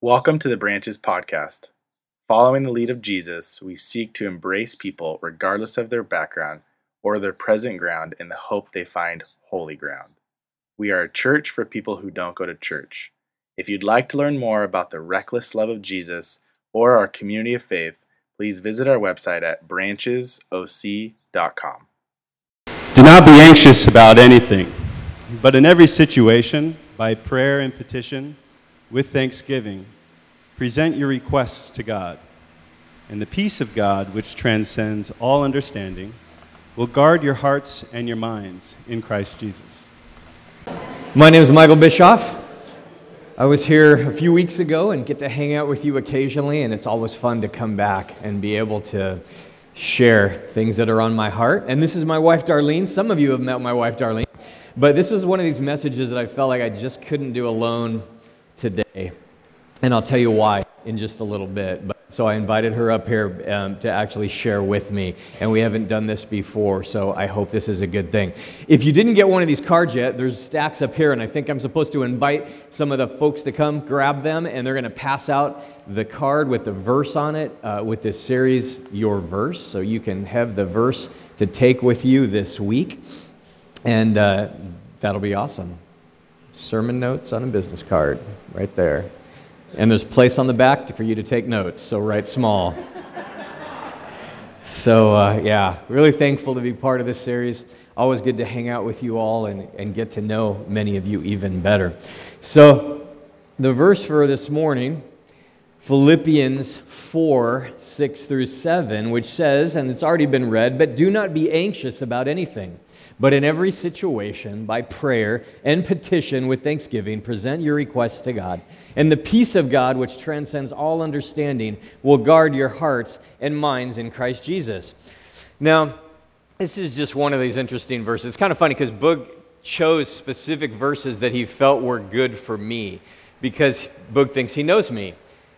Welcome to the Branches Podcast. Following the lead of Jesus, we seek to embrace people regardless of their background or their present ground in the hope they find holy ground. We are a church for people who don't go to church. If you'd like to learn more about the reckless love of Jesus or our community of faith, please visit our website at branchesoc.com. Do not be anxious about anything, but in every situation, by prayer and petition, with thanksgiving, present your requests to God. And the peace of God, which transcends all understanding, will guard your hearts and your minds in Christ Jesus. My name is Michael Bischoff. I was here a few weeks ago and get to hang out with you occasionally, and it's always fun to come back and be able to share things that are on my heart. And this is my wife, Darlene. Some of you have met my wife, Darlene. But this was one of these messages that I felt like I just couldn't do alone today. And I'll tell you why in just a little bit. But, so I invited her up here um, to actually share with me. And we haven't done this before, so I hope this is a good thing. If you didn't get one of these cards yet, there's stacks up here, and I think I'm supposed to invite some of the folks to come grab them, and they're going to pass out the card with the verse on it uh, with this series, Your Verse. So you can have the verse to take with you this week. And uh, that'll be awesome. Sermon notes on a business card right there. And there's place on the back for you to take notes, so write small. so, uh, yeah, really thankful to be part of this series. Always good to hang out with you all and, and get to know many of you even better. So, the verse for this morning, Philippians 4 6 through 7, which says, and it's already been read, but do not be anxious about anything. But in every situation, by prayer and petition with thanksgiving, present your requests to God. And the peace of God, which transcends all understanding, will guard your hearts and minds in Christ Jesus. Now, this is just one of these interesting verses. It's kind of funny because Boog chose specific verses that he felt were good for me because Boog thinks he knows me.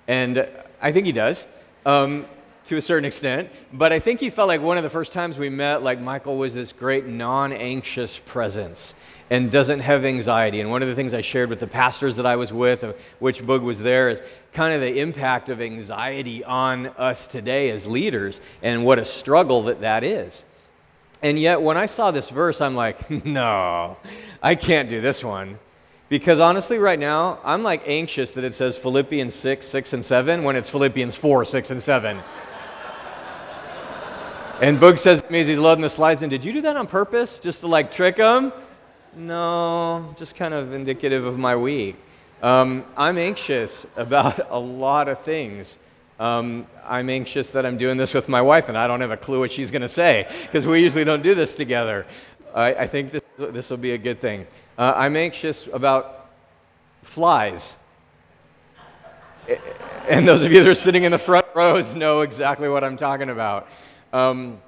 And I think he does. Um, to a certain extent. But I think he felt like one of the first times we met, like Michael was this great non anxious presence and doesn't have anxiety. And one of the things I shared with the pastors that I was with, which Boog was there, is kind of the impact of anxiety on us today as leaders and what a struggle that that is. And yet, when I saw this verse, I'm like, no, I can't do this one. Because honestly, right now, I'm like anxious that it says Philippians 6, 6, and 7 when it's Philippians 4, 6, and 7. And Boog says to me as he's loading the slides in, Did you do that on purpose just to like trick him? No, just kind of indicative of my week. Um, I'm anxious about a lot of things. Um, I'm anxious that I'm doing this with my wife and I don't have a clue what she's going to say because we usually don't do this together. I, I think this, this will be a good thing. Uh, I'm anxious about flies. And those of you that are sitting in the front rows know exactly what I'm talking about. Um,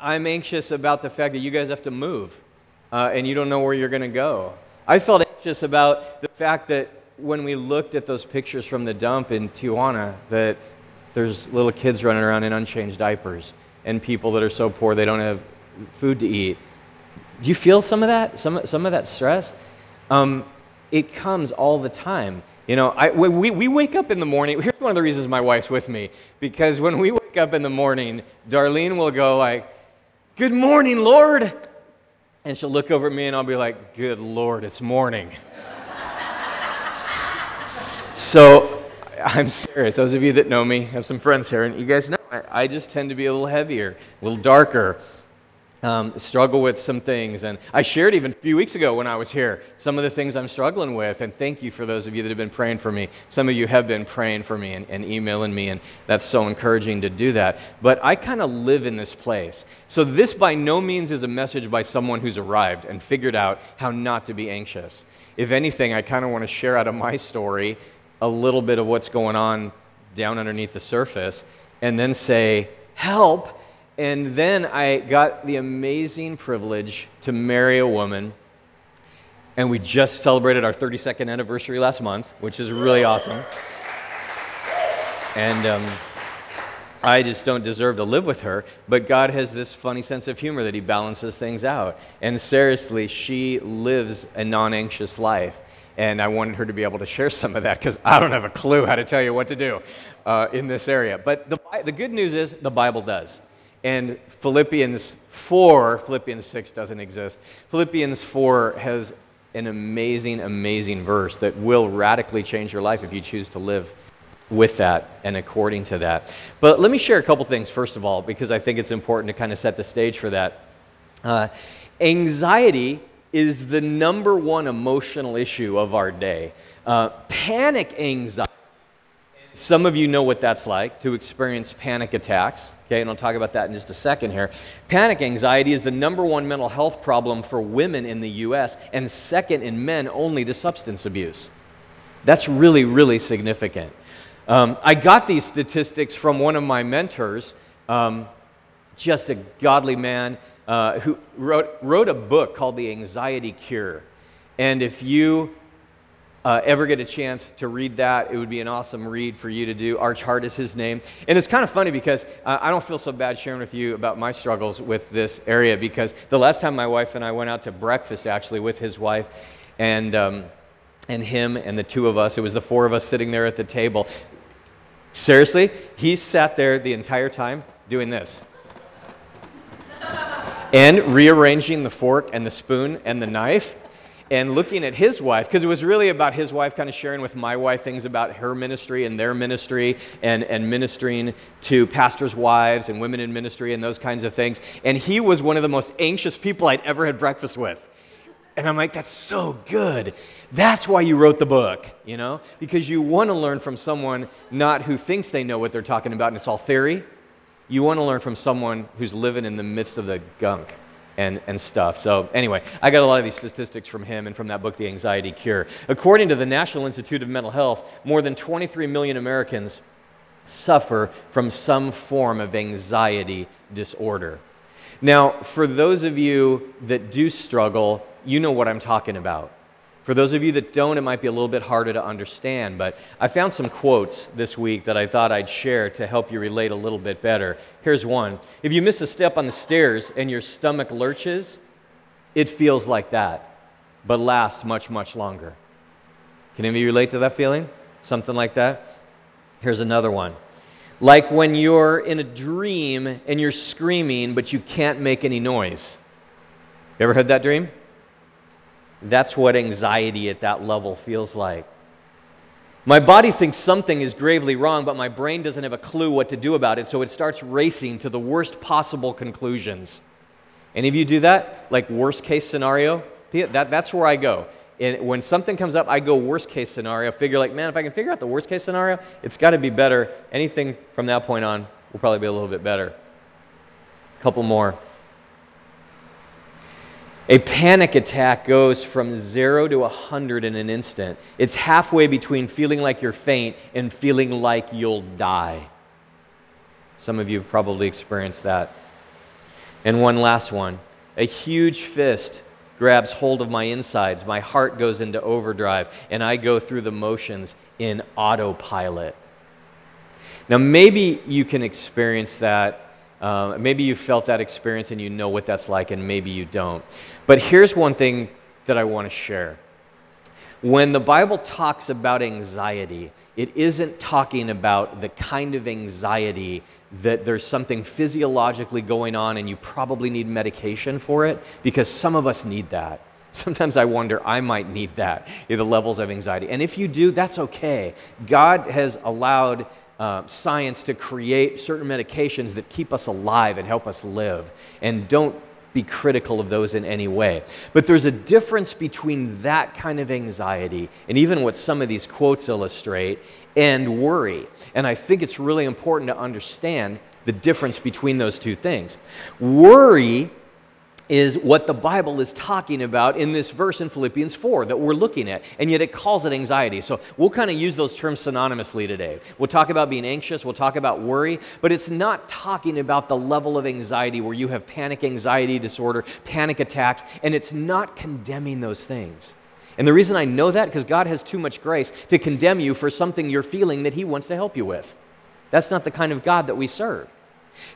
I'm anxious about the fact that you guys have to move uh, and you don't know where you're going to go. I felt anxious about the fact that when we looked at those pictures from the dump in Tijuana, that there's little kids running around in unchanged diapers and people that are so poor they don't have food to eat. Do you feel some of that? Some, some of that stress? Um, it comes all the time. You know, I, we, we wake up in the morning. Here's one of the reasons my wife's with me. Because when we wake up in the morning, Darlene will go like, Good morning, Lord. And she'll look over at me and I'll be like, Good Lord, it's morning. so I'm serious. Those of you that know me, have some friends here, and you guys know I, I just tend to be a little heavier, a little darker um, struggle with some things. And I shared even a few weeks ago when I was here some of the things I'm struggling with. And thank you for those of you that have been praying for me. Some of you have been praying for me and, and emailing me, and that's so encouraging to do that. But I kind of live in this place. So this by no means is a message by someone who's arrived and figured out how not to be anxious. If anything, I kind of want to share out of my story a little bit of what's going on down underneath the surface and then say, help and then I got the amazing privilege to marry a woman. And we just celebrated our 32nd anniversary last month, which is really awesome. And um, I just don't deserve to live with her. But God has this funny sense of humor that He balances things out. And seriously, she lives a non anxious life. and I wanted her to be able to share some of that because I don't have a clue how to tell you what to do uh, in this area. But the, the good news is the Bible does. And Philippians 4, Philippians 6 doesn't exist. Philippians 4 has an amazing, amazing verse that will radically change your life if you choose to live with that and according to that. But let me share a couple things, first of all, because I think it's important to kind of set the stage for that. Uh, anxiety is the number one emotional issue of our day. Uh, panic anxiety. Some of you know what that's like to experience panic attacks. Okay, and I'll talk about that in just a second here. Panic anxiety is the number one mental health problem for women in the US and second in men only to substance abuse. That's really, really significant. Um, I got these statistics from one of my mentors, um, just a godly man uh, who wrote, wrote a book called The Anxiety Cure. And if you uh, ever get a chance to read that, it would be an awesome read for you to do. Arch Hart is his name. And it's kind of funny because uh, I don't feel so bad sharing with you about my struggles with this area because the last time my wife and I went out to breakfast actually with his wife and, um, and him and the two of us, it was the four of us sitting there at the table. Seriously, he sat there the entire time doing this. and rearranging the fork and the spoon and the knife and looking at his wife, because it was really about his wife kind of sharing with my wife things about her ministry and their ministry and, and ministering to pastors' wives and women in ministry and those kinds of things. And he was one of the most anxious people I'd ever had breakfast with. And I'm like, that's so good. That's why you wrote the book, you know? Because you want to learn from someone not who thinks they know what they're talking about and it's all theory. You want to learn from someone who's living in the midst of the gunk and, and stuff. So, anyway, I got a lot of these statistics from him and from that book, The Anxiety Cure. According to the National Institute of Mental Health, more than 23 million Americans suffer from some form of anxiety disorder. Now, for those of you that do struggle, you know what I'm talking about. For those of you that don't, it might be a little bit harder to understand, but I found some quotes this week that I thought I'd share to help you relate a little bit better. Here's one If you miss a step on the stairs and your stomach lurches, it feels like that, but lasts much, much longer. Can any of you relate to that feeling? Something like that? Here's another one. Like when you're in a dream and you're screaming, but you can't make any noise. You ever had that dream? That's what anxiety at that level feels like. My body thinks something is gravely wrong, but my brain doesn't have a clue what to do about it, so it starts racing to the worst possible conclusions. Any of you do that? Like worst case scenario? That, that's where I go. And when something comes up, I go worst case scenario. Figure like, man, if I can figure out the worst case scenario, it's got to be better. Anything from that point on will probably be a little bit better. A couple more. A panic attack goes from zero to 100 in an instant. It's halfway between feeling like you're faint and feeling like you'll die. Some of you have probably experienced that. And one last one a huge fist grabs hold of my insides. My heart goes into overdrive, and I go through the motions in autopilot. Now, maybe you can experience that uh, maybe you felt that experience and you know what that's like, and maybe you don't. But here's one thing that I want to share. When the Bible talks about anxiety, it isn't talking about the kind of anxiety that there's something physiologically going on and you probably need medication for it, because some of us need that. Sometimes I wonder, I might need that, the levels of anxiety. And if you do, that's okay. God has allowed uh, science to create certain medications that keep us alive and help us live. And don't be critical of those in any way. But there's a difference between that kind of anxiety and even what some of these quotes illustrate and worry. And I think it's really important to understand the difference between those two things. Worry is what the Bible is talking about in this verse in Philippians 4 that we're looking at, and yet it calls it anxiety. So we'll kind of use those terms synonymously today. We'll talk about being anxious, we'll talk about worry, but it's not talking about the level of anxiety where you have panic anxiety disorder, panic attacks, and it's not condemning those things. And the reason I know that, because God has too much grace to condemn you for something you're feeling that He wants to help you with. That's not the kind of God that we serve.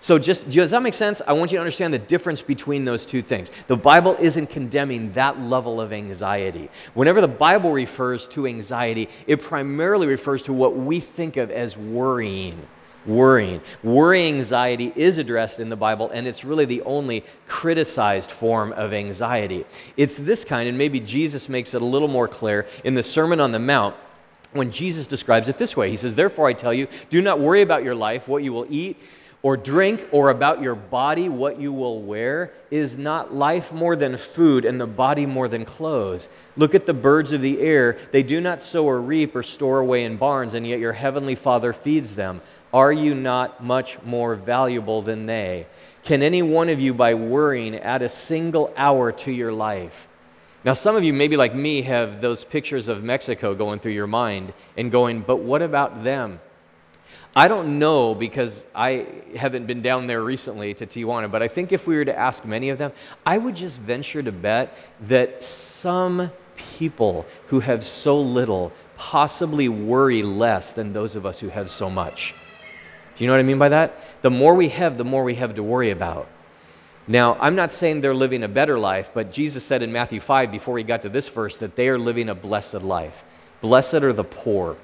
So, just does that make sense? I want you to understand the difference between those two things. The Bible isn't condemning that level of anxiety. Whenever the Bible refers to anxiety, it primarily refers to what we think of as worrying. Worrying. Worry anxiety is addressed in the Bible, and it's really the only criticized form of anxiety. It's this kind, and maybe Jesus makes it a little more clear in the Sermon on the Mount when Jesus describes it this way He says, Therefore, I tell you, do not worry about your life, what you will eat or drink or about your body, what you will wear, is not life more than food and the body more than clothes? Look at the birds of the air. They do not sow or reap or store away in barns, and yet your heavenly Father feeds them. Are you not much more valuable than they? Can any one of you, by worrying, add a single hour to your life? Now, some of you, maybe like me, have those pictures of Mexico going through your mind and going, but what about them? I don't know because I haven't been down there recently to Tijuana, but I think if we were to ask many of them, I would just venture to bet that some people who have so little possibly worry less than those of us who have so much. Do you know what I mean by that? The more we have, the more we have to worry about. Now, I'm not saying they're living a better life, but Jesus said in Matthew 5, before he got to this verse, that they are living a blessed life. Blessed are the poor,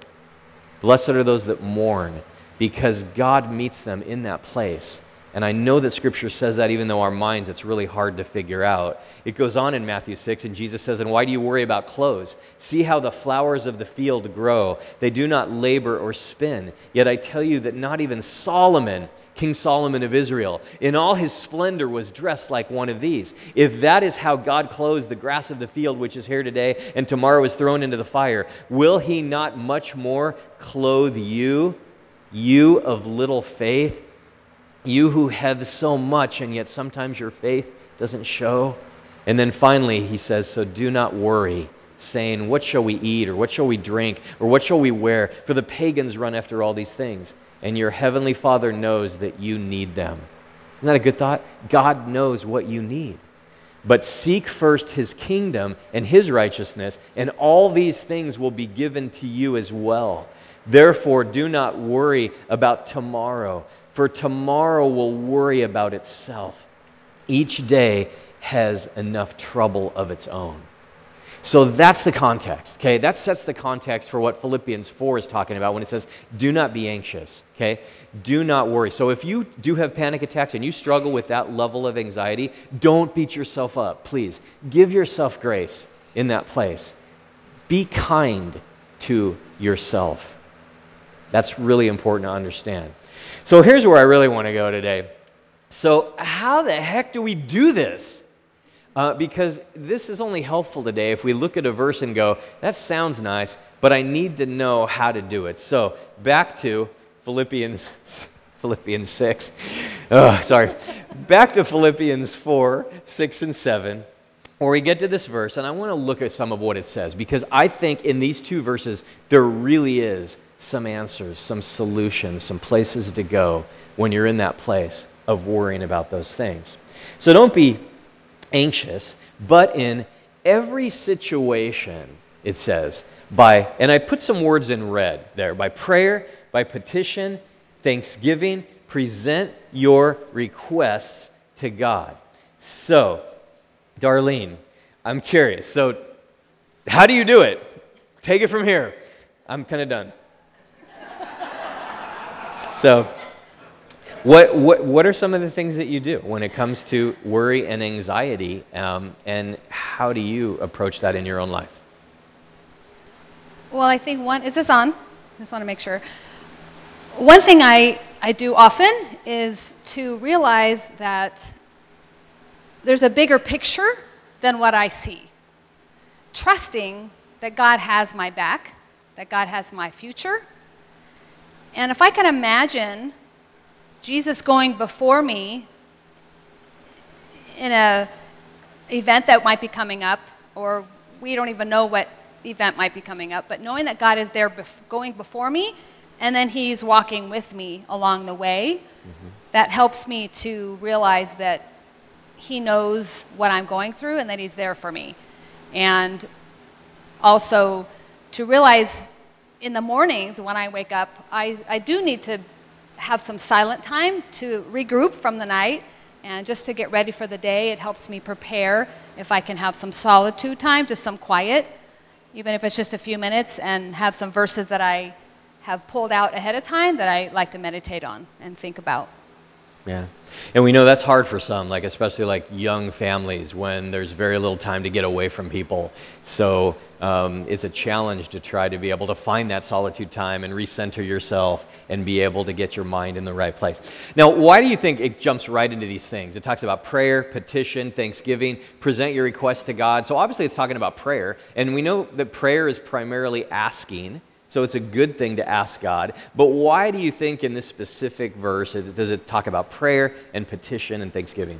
blessed are those that mourn because God meets them in that place. And I know that Scripture says that even though our minds, it's really hard to figure out. It goes on in Matthew 6, and Jesus says, And why do you worry about clothes? See how the flowers of the field grow. They do not labor or spin. Yet I tell you that not even Solomon, King Solomon of Israel, in all his splendor was dressed like one of these. If that is how God clothes the grass of the field, which is here today and tomorrow is thrown into the fire, will he not much more clothe you? You of little faith, you who have so much, and yet sometimes your faith doesn't show. And then finally, he says, So do not worry, saying, What shall we eat, or what shall we drink, or what shall we wear? For the pagans run after all these things, and your heavenly Father knows that you need them. Isn't that a good thought? God knows what you need. But seek first his kingdom and his righteousness, and all these things will be given to you as well. Therefore, do not worry about tomorrow, for tomorrow will worry about itself. Each day has enough trouble of its own. So that's the context, okay? That sets the context for what Philippians 4 is talking about when it says, do not be anxious, okay? Do not worry. So if you do have panic attacks and you struggle with that level of anxiety, don't beat yourself up, please. Give yourself grace in that place. Be kind to yourself. That's really important to understand. So here's where I really want to go today. So, how the heck do we do this? Uh, because this is only helpful today if we look at a verse and go, that sounds nice, but I need to know how to do it. So, back to Philippians, Philippians 6. Oh, sorry. back to Philippians 4, 6, and 7 where we get to this verse, and I want to look at some of what it says because I think in these two verses there really is some answers, some solutions, some places to go when you're in that place of worrying about those things. So don't be anxious, but in every situation, it says, by, and I put some words in red there, by prayer, by petition, thanksgiving, present your requests to God. So, Darlene, I'm curious. So, how do you do it? Take it from here. I'm kind of done. So, what, what, what are some of the things that you do when it comes to worry and anxiety, um, and how do you approach that in your own life? Well, I think one, is this on? I just want to make sure. One thing I, I do often is to realize that there's a bigger picture than what I see. Trusting that God has my back, that God has my future, and if I can imagine Jesus going before me in a event that might be coming up, or we don't even know what event might be coming up, but knowing that God is there bef- going before me, and then He's walking with me along the way, mm-hmm. that helps me to realize that He knows what I'm going through and that He's there for me. And also to realize in the mornings when I wake up, I, I do need to have some silent time to regroup from the night and just to get ready for the day. It helps me prepare if I can have some solitude time, just some quiet, even if it's just a few minutes, and have some verses that I have pulled out ahead of time that I like to meditate on and think about. Yeah. And we know that's hard for some, like especially like young families when there's very little time to get away from people. So um, it's a challenge to try to be able to find that solitude time and recenter yourself and be able to get your mind in the right place. Now, why do you think it jumps right into these things? It talks about prayer, petition, thanksgiving, present your requests to God. So obviously it's talking about prayer, and we know that prayer is primarily asking. So it's a good thing to ask God. But why do you think in this specific verse does it talk about prayer and petition and thanksgiving?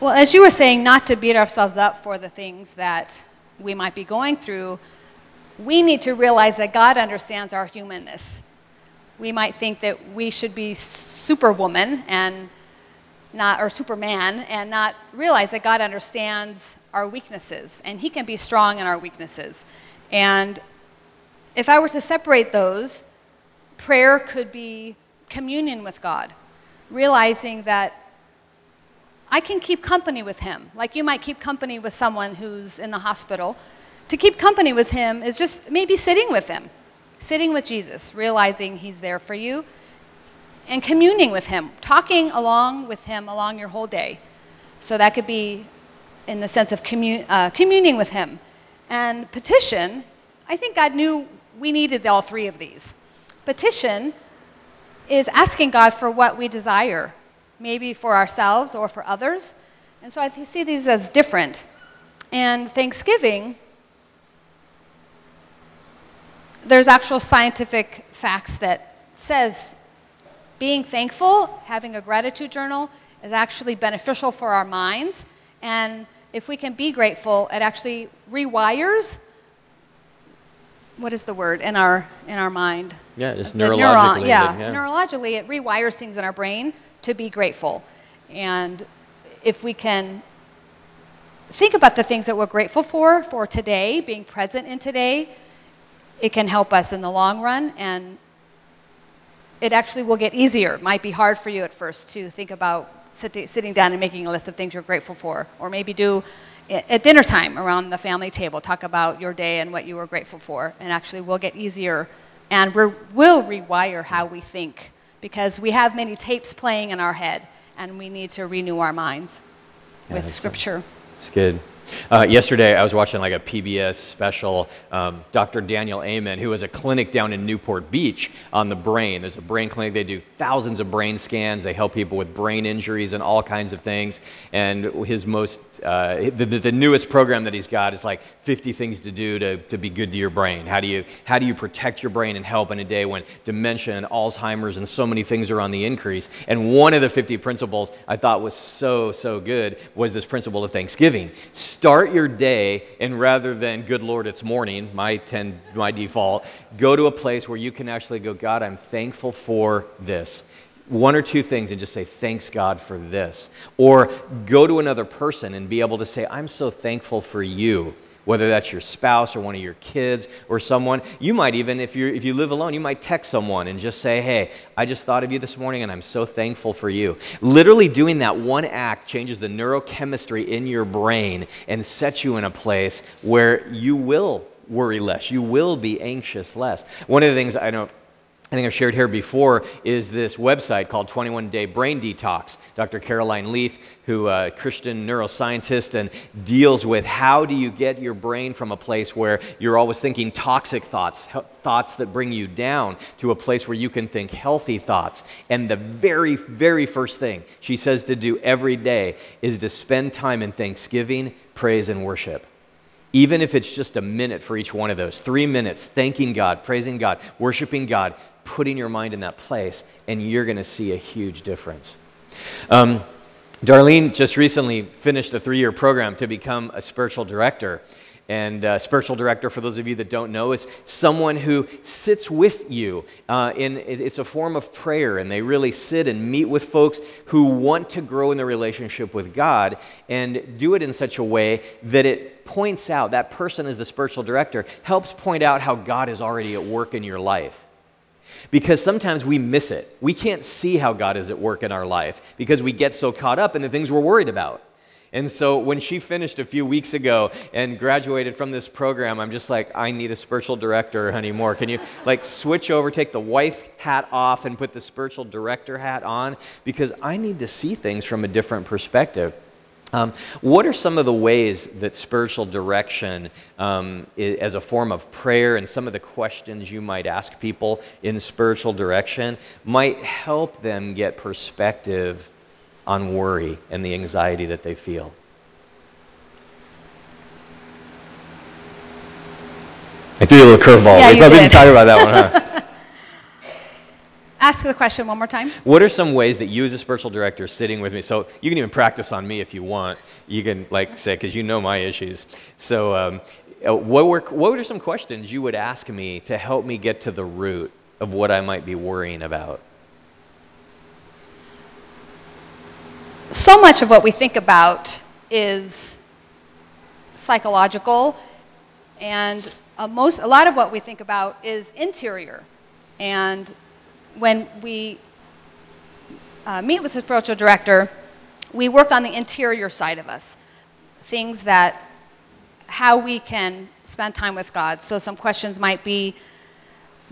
Well, as you were saying, not to beat ourselves up for the things that we might be going through, we need to realize that God understands our humanness. We might think that we should be superwoman and not or superman and not realize that God understands our weaknesses and he can be strong in our weaknesses. And if I were to separate those, prayer could be communion with God, realizing that I can keep company with Him, like you might keep company with someone who's in the hospital. To keep company with Him is just maybe sitting with Him, sitting with Jesus, realizing He's there for you, and communing with Him, talking along with Him along your whole day. So that could be in the sense of commun- uh, communing with Him. And petition, I think God knew we needed all three of these. Petition is asking God for what we desire, maybe for ourselves or for others. And so I see these as different. And thanksgiving, there's actual scientific facts that says being thankful, having a gratitude journal is actually beneficial for our minds. And if we can be grateful, it actually rewires what is the word in our in our mind? Yeah, just neurologically. Neuron, yeah, yeah, neurologically, it rewires things in our brain to be grateful, and if we can think about the things that we're grateful for for today, being present in today, it can help us in the long run, and it actually will get easier. It might be hard for you at first to think about sitting down and making a list of things you're grateful for, or maybe do at dinner time around the family table, talk about your day and what you were grateful for. And actually, we'll get easier and we will rewire how we think because we have many tapes playing in our head and we need to renew our minds yeah, with scripture. It's good. Uh, yesterday, I was watching like a PBS special. Um, Dr. Daniel Amen, who has a clinic down in Newport Beach on the brain. There's a brain clinic. They do thousands of brain scans. They help people with brain injuries and all kinds of things. And his most, uh, the, the, newest program that he's got is like 50 things to do to, to be good to your brain. How do you how do you protect your brain and help in a day when dementia and Alzheimer's and so many things are on the increase? And one of the 50 principles I thought was so so good was this principle of Thanksgiving start your day and rather than good lord it's morning my 10 my default go to a place where you can actually go god i'm thankful for this. One or two things and just say thanks god for this. Or go to another person and be able to say i'm so thankful for you whether that's your spouse or one of your kids or someone. You might even, if, you if you live alone, you might text someone and just say, Hey, I just thought of you this morning and I'm so thankful for you. Literally doing that one act changes the neurochemistry in your brain and sets you in a place where you will worry less. You will be anxious less. One of the things I know I think I've shared here before is this website called 21 Day Brain Detox. Dr. Caroline Leaf, who a uh, Christian neuroscientist and deals with how do you get your brain from a place where you're always thinking toxic thoughts, thoughts that bring you down, to a place where you can think healthy thoughts. And the very, very first thing she says to do every day is to spend time in thanksgiving, praise, and worship even if it's just a minute for each one of those three minutes, thanking God, praising God, worshiping God, putting your mind in that place, and you're going to see a huge difference. Um, Darlene just recently finished a three year program to become a spiritual director. And uh, spiritual director, for those of you that don't know, is someone who sits with you. Uh, in, it's a form of prayer, and they really sit and meet with folks who want to grow in their relationship with God and do it in such a way that it points out that person, as the spiritual director, helps point out how God is already at work in your life. Because sometimes we miss it. We can't see how God is at work in our life because we get so caught up in the things we're worried about. And so when she finished a few weeks ago and graduated from this program, I'm just like, I need a spiritual director anymore. Can you like switch over, take the wife hat off and put the spiritual director hat on? Because I need to see things from a different perspective. Um, what are some of the ways that spiritual direction, um, as a form of prayer, and some of the questions you might ask people in spiritual direction might help them get perspective on worry and the anxiety that they feel. I threw you a little curveball. Yeah, we you probably did. didn't talk about that one, huh? Ask the question one more time. what are some ways that you, as a spiritual director, sitting with me? So you can even practice on me if you want. You can like say because you know my issues. So um, uh, what were what are some questions you would ask me to help me get to the root of what I might be worrying about? so much of what we think about is psychological, and uh, most, a lot of what we think about is interior. And when we uh, meet with the spiritual director, we work on the interior side of us, things that, how we can spend time with God. So some questions might be,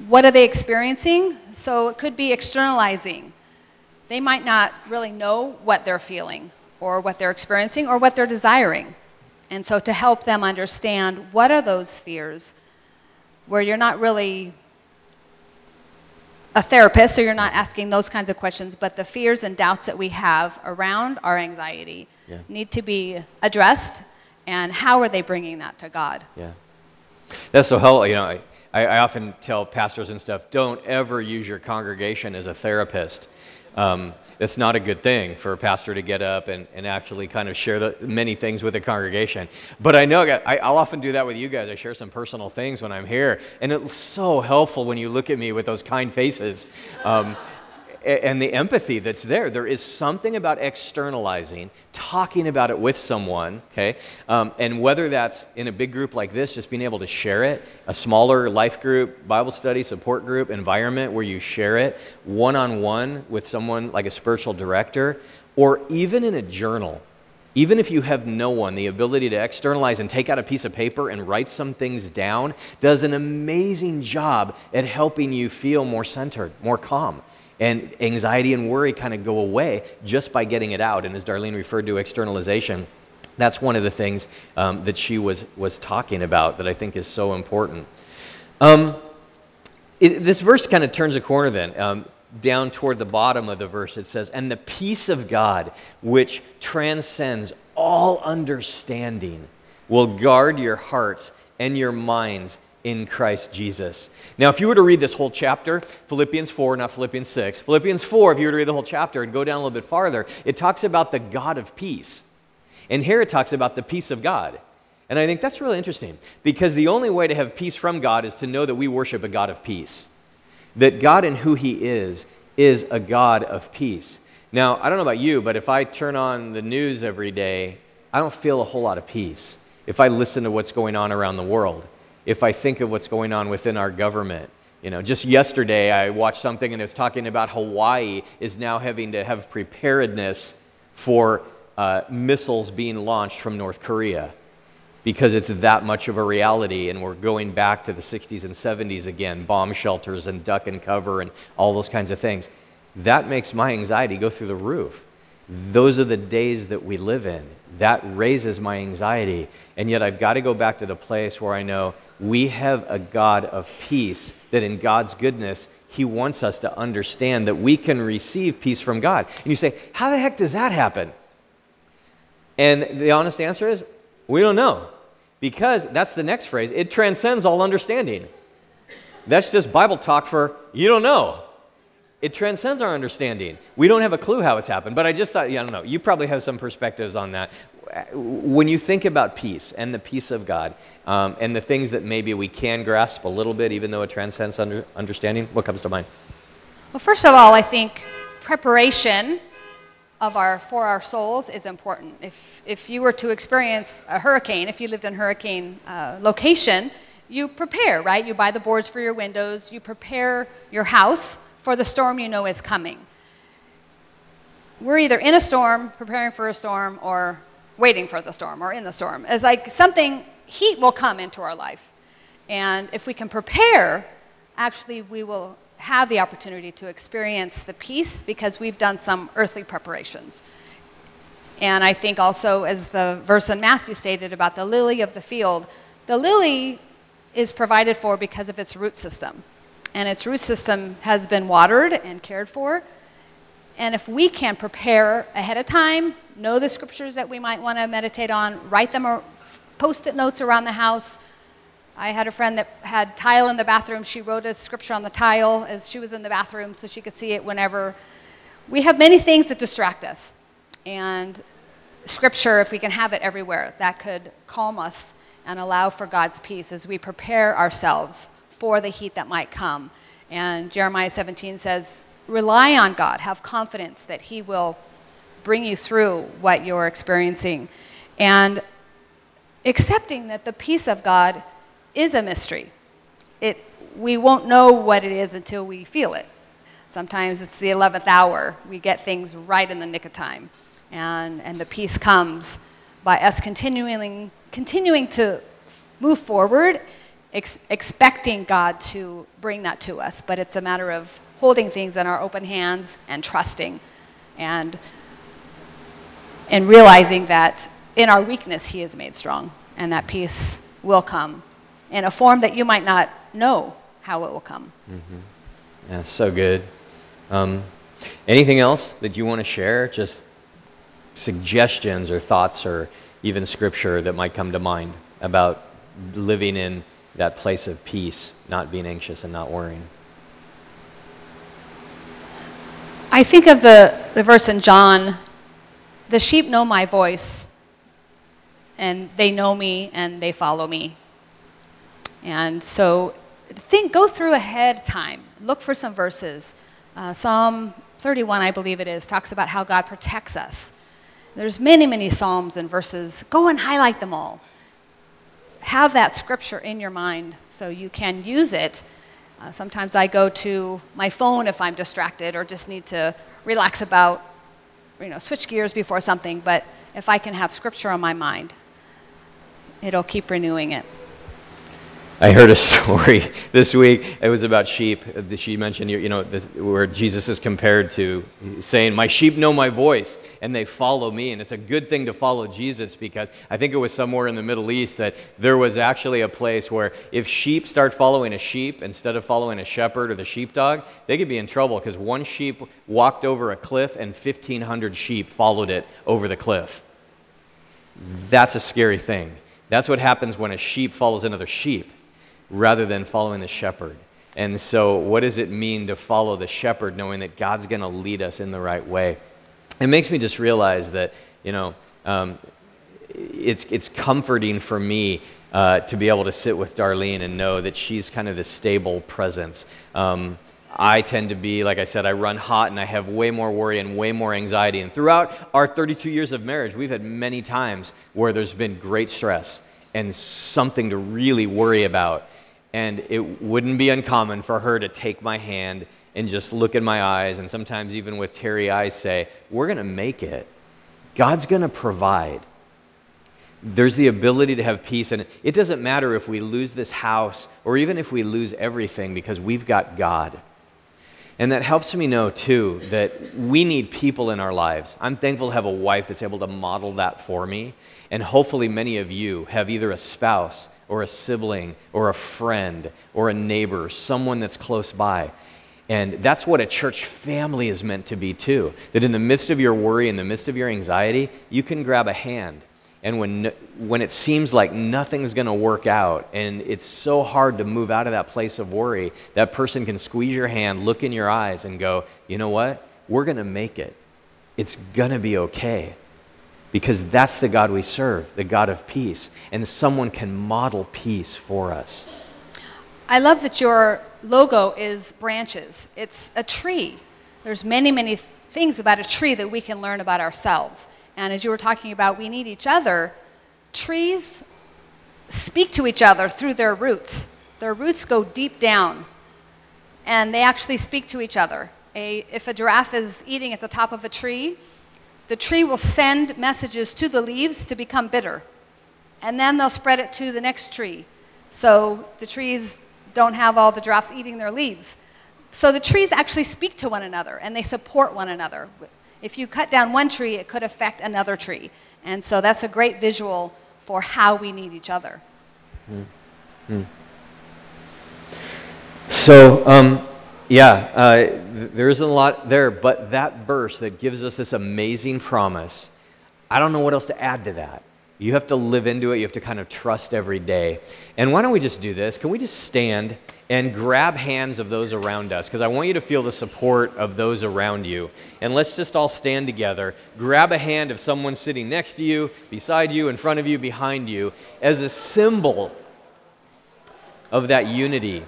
what are they experiencing? So it could be externalizing they might not really know what they're feeling or what they're experiencing or what they're desiring. And so to help them understand what are those fears where you're not really a therapist, so you're not asking those kinds of questions, but the fears and doubts that we have around our anxiety Yeah. need to be addressed, and how are they bringing that to God? Yeah. That's so helpful. You know, I, I often tell pastors and stuff don't ever use your congregation as a therapist. Um, it's not a good thing for a pastor to get up and, and actually kind of share the, many things with the congregation. But I know I, I'll often do that with you guys. I share some personal things when I'm here. And it's so helpful when you look at me with those kind faces. Um, and the empathy that's there. There is something about externalizing, talking about it with someone, okay? Um, and whether that's in a big group like this, just being able to share it, a smaller life group, Bible study, support group, environment where you share it one on one with someone like a spiritual director, or even in a journal. Even if you have no one, the ability to externalize and take out a piece of paper and write some things down does an amazing job at helping you feel more centered, more calm and anxiety and worry kind of go away just by getting it out. And as Darlene referred to externalization, that's one of the things um, that she was, was talking about that I think is so important. Um, it, this verse kind of turns a corner then. Um, down toward the bottom of the verse, it says, And the peace of God, which transcends all understanding, will guard your hearts and your minds in Christ Jesus. Now, if you were to read this whole chapter, Philippians 4, not Philippians 6, Philippians 4, if you were to read the whole chapter and go down a little bit farther, it talks about the God of peace. And here it talks about the peace of God. And I think that's really interesting because the only way to have peace from God is to know that we worship a God of peace. That God and who He is is a God of peace. Now, I don't know about you, but if I turn on the news every day, I don't feel a whole lot of peace. If I listen to what's going on around the world, if I think of what's going on within our government. You know, just yesterday I watched something and it's talking about Hawaii is now having to have preparedness for uh, missiles being launched from North Korea because it's that much of a reality and we're going back to the 60s and 70s again bomb shelters and duck and cover and all those kinds of things. That makes my anxiety go through the roof. Those are the days that we live in. That raises my anxiety. And yet i've got to go back to the place where i know we have a God of peace, that in God's goodness, He wants us to understand that we can receive peace from God. And you say, How the heck does that happen? And the honest answer is, we don't know. Because that's the next phrase it transcends all understanding. That's just Bible talk for you don't know. It transcends our understanding. We don't have a clue how it's happened. But I just thought, yeah, I don't know. You probably have some perspectives on that when you think about peace and the peace of God um, and the things that maybe we can grasp a little bit, even though it transcends under, understanding, what comes to mind? Well, first of all, I think preparation of our for our souls is important. If if you were to experience a hurricane, if you lived in hurricane uh, location, you prepare, right? You buy the boards for your windows, you prepare your house for the storm you know is coming. We're either in a storm, preparing for a storm, or waiting for the storm, or in the storm. It's like something, heat will come into our life. And if we can prepare, actually, we will have the opportunity to experience the peace because we've done some earthly preparations. And I think also, as the verse in Matthew stated about the lily of the field, the lily is provided for because of its root system. And its root system has been watered and cared for. And if we can prepare ahead of time, know the scriptures that we might want to meditate on, write them or post it notes around the house. I had a friend that had tile in the bathroom. She wrote a scripture on the tile as she was in the bathroom so she could see it whenever. We have many things that distract us. And scripture, if we can have it everywhere, that could calm us and allow for God's peace as we prepare ourselves for the heat that might come. And Jeremiah 17 says, rely on God, have confidence that He will bring you through what you're experiencing. And accepting that the peace of God is a mystery. It, we won't know what it is until we feel it. Sometimes it's the 11th hour. We get things right in the nick of time. And, and the peace comes by us continuing, continuing to move forward, ex- expecting God to bring that to us. But it's a matter of holding things in our open hands and trusting and, and realizing that in our weakness, He is made strong, and that peace will come in a form that you might not know how it will come. Mm-hmm. Yeah, so good. Um, anything else that you want to share? Just suggestions or thoughts or even scripture that might come to mind about living in that place of peace, not being anxious and not worrying? I think of the, the verse in John the sheep know my voice, and they know me and they follow me. And so think, go through ahead of time. Look for some verses. Uh, Psalm 31, I believe it is, talks about how God protects us. There's many, many psalms and verses. Go and highlight them all. Have that scripture in your mind so you can use it uh, sometimes I go to my phone if I'm distracted or just need to relax about, you know, switch gears before something. But if I can have scripture on my mind, it'll keep renewing it. I heard a story this week. It was about sheep. She mentioned, you know, this, where Jesus is compared to saying, My sheep know my voice and they follow me. And it's a good thing to follow Jesus because I think it was somewhere in the Middle East that there was actually a place where if sheep start following a sheep instead of following a shepherd or the sheepdog, they could be in trouble because one sheep walked over a cliff and 1,500 sheep followed it over the cliff. That's a scary thing. That's what happens when a sheep follows another sheep rather than following the shepherd. And so, what does it mean to follow the shepherd, knowing that God's going to lead us in the right way? It makes me just realize that, you know, um, it's, it's comforting for me uh, to be able to sit with Darlene and know that she's kind of the stable presence. Um, I tend to be, like I said, I run hot and I have way more worry and way more anxiety. And throughout our 32 years of marriage, we've had many times where there's been great stress and something to really worry about and it wouldn't be uncommon for her to take my hand and just look in my eyes, and sometimes even with teary eyes say, We're going to make it. God's going to provide. There's the ability to have peace, and it doesn't matter if we lose this house or even if we lose everything because we've got God. And that helps me know, too, that we need people in our lives. I'm thankful to have a wife that's able to model that for me. And hopefully, many of you have either a spouse or a sibling or a friend or a neighbor, someone that's close by. And that's what a church family is meant to be, too. That in the midst of your worry, in the midst of your anxiety, you can grab a hand. And when, when it seems like nothing's going to work out and it's so hard to move out of that place of worry, that person can squeeze your hand, look in your eyes, and go, you know what? We're going to make it. It's going to be okay because that's the God we serve, the God of peace. And someone can model peace for us. I love that your logo is branches. It's a tree. There's many, many things about a tree that we can learn about ourselves. And as you were talking about, we need each other. Trees speak to each other through their roots. Their roots go deep down, and they actually speak to each other. A, if a giraffe is eating at the top of a tree, the tree will send messages to the leaves to become bitter. And then they'll spread it to the next tree. So the trees don't have all the giraffes eating their leaves. So the trees actually speak to one another and they support one another. If you cut down one tree, it could affect another tree. And so that's a great visual for how we need each other. Mm-hmm. So, um, yeah, uh, there isn't a lot there, but that verse that gives us this amazing promise, I don't know what else to add to that. You have to live into it. You have to kind of trust every day. And why don't we just do this? Can we just stand and grab hands of those around us? Because I want you to feel the support of those around you. And let's just all stand together. Grab a hand of someone sitting next to you, beside you, in front of you, behind you, as a symbol of that unity.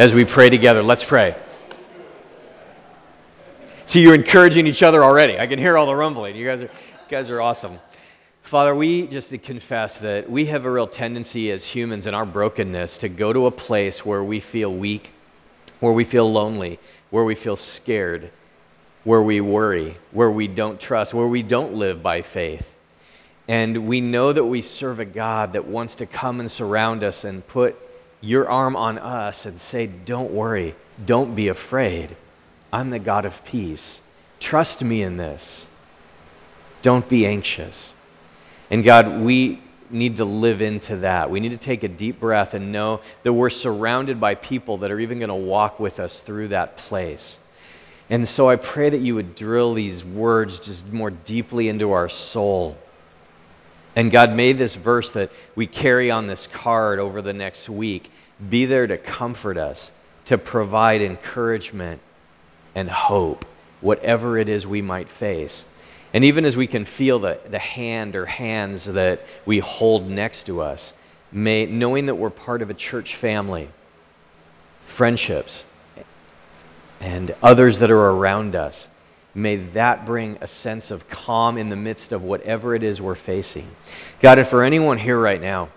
As we pray together, let's pray. See, you're encouraging each other already. I can hear all the rumbling. You guys are, you guys are awesome. Father, we just confess that we have a real tendency as humans in our brokenness to go to a place where we feel weak, where we feel lonely, where we feel scared, where we worry, where we don't trust, where we don't live by faith. And we know that we serve a God that wants to come and surround us and put your arm on us and say, Don't worry, don't be afraid. I'm the God of peace. Trust me in this. Don't be anxious. And God, we need to live into that. We need to take a deep breath and know that we're surrounded by people that are even going to walk with us through that place. And so I pray that you would drill these words just more deeply into our soul. And God, made this verse that we carry on this card over the next week be there to comfort us, to provide encouragement, and hope, whatever it is we might face. And even as we can feel the, the hand or hands that we hold next to us, may, knowing that we're part of a church family, friendships, and others that are around us, may that bring a sense of calm in the midst of whatever it is we're facing. God, and for anyone here right now,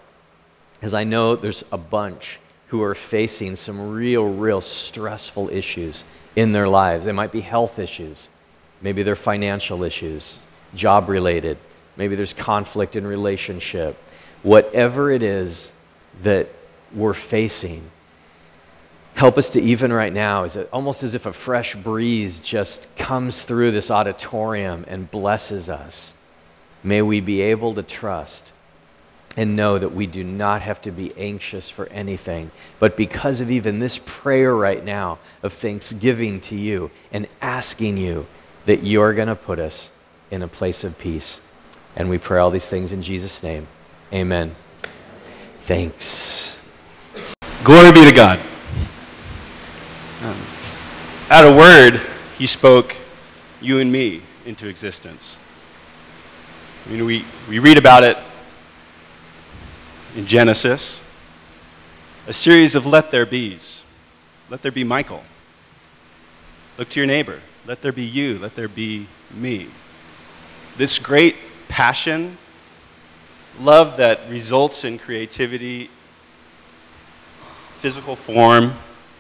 because I know there's a bunch who are facing some real, real stressful issues in their lives. They might be health issues, maybe they're financial issues, job related, maybe there's conflict in relationship. Whatever it is that we're facing, help us to even right now, is almost as if a fresh breeze just comes through this auditorium and blesses us. May we be able to trust and know that we do not have to be anxious for anything. But because of even this prayer right now of thanksgiving to you and asking you that you're going to put us in a place of peace. And we pray all these things in Jesus' name. Amen. Thanks. Glory be to God. At a word, he spoke you and me into existence. I mean, we, we read about it in Genesis, a series of let there be's. Let there be Michael. Look to your neighbor. Let there be you. Let there be me. This great passion, love that results in creativity, physical form,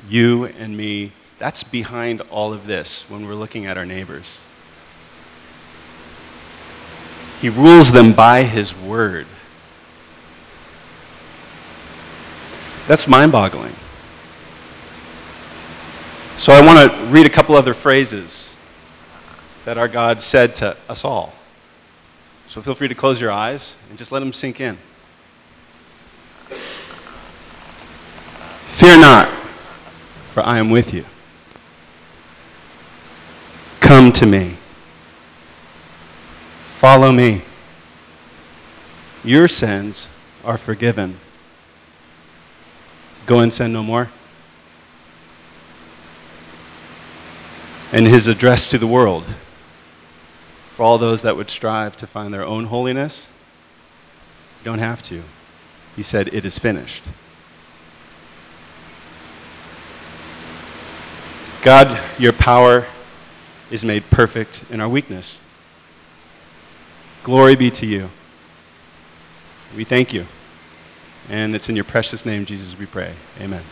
you and me, that's behind all of this when we're looking at our neighbors. He rules them by his word. That's mind boggling. So I want to read a couple other phrases that our God said to us all. So feel free to close your eyes and just let them sink in. Fear not, for I am with you. Come to me. Follow me. Your sins are forgiven. Go and sin no more. And his address to the world for all those that would strive to find their own holiness, don't have to. He said, It is finished. God, your power is made perfect in our weakness. Glory be to you. We thank you. And it's in your precious name, Jesus, we pray. Amen.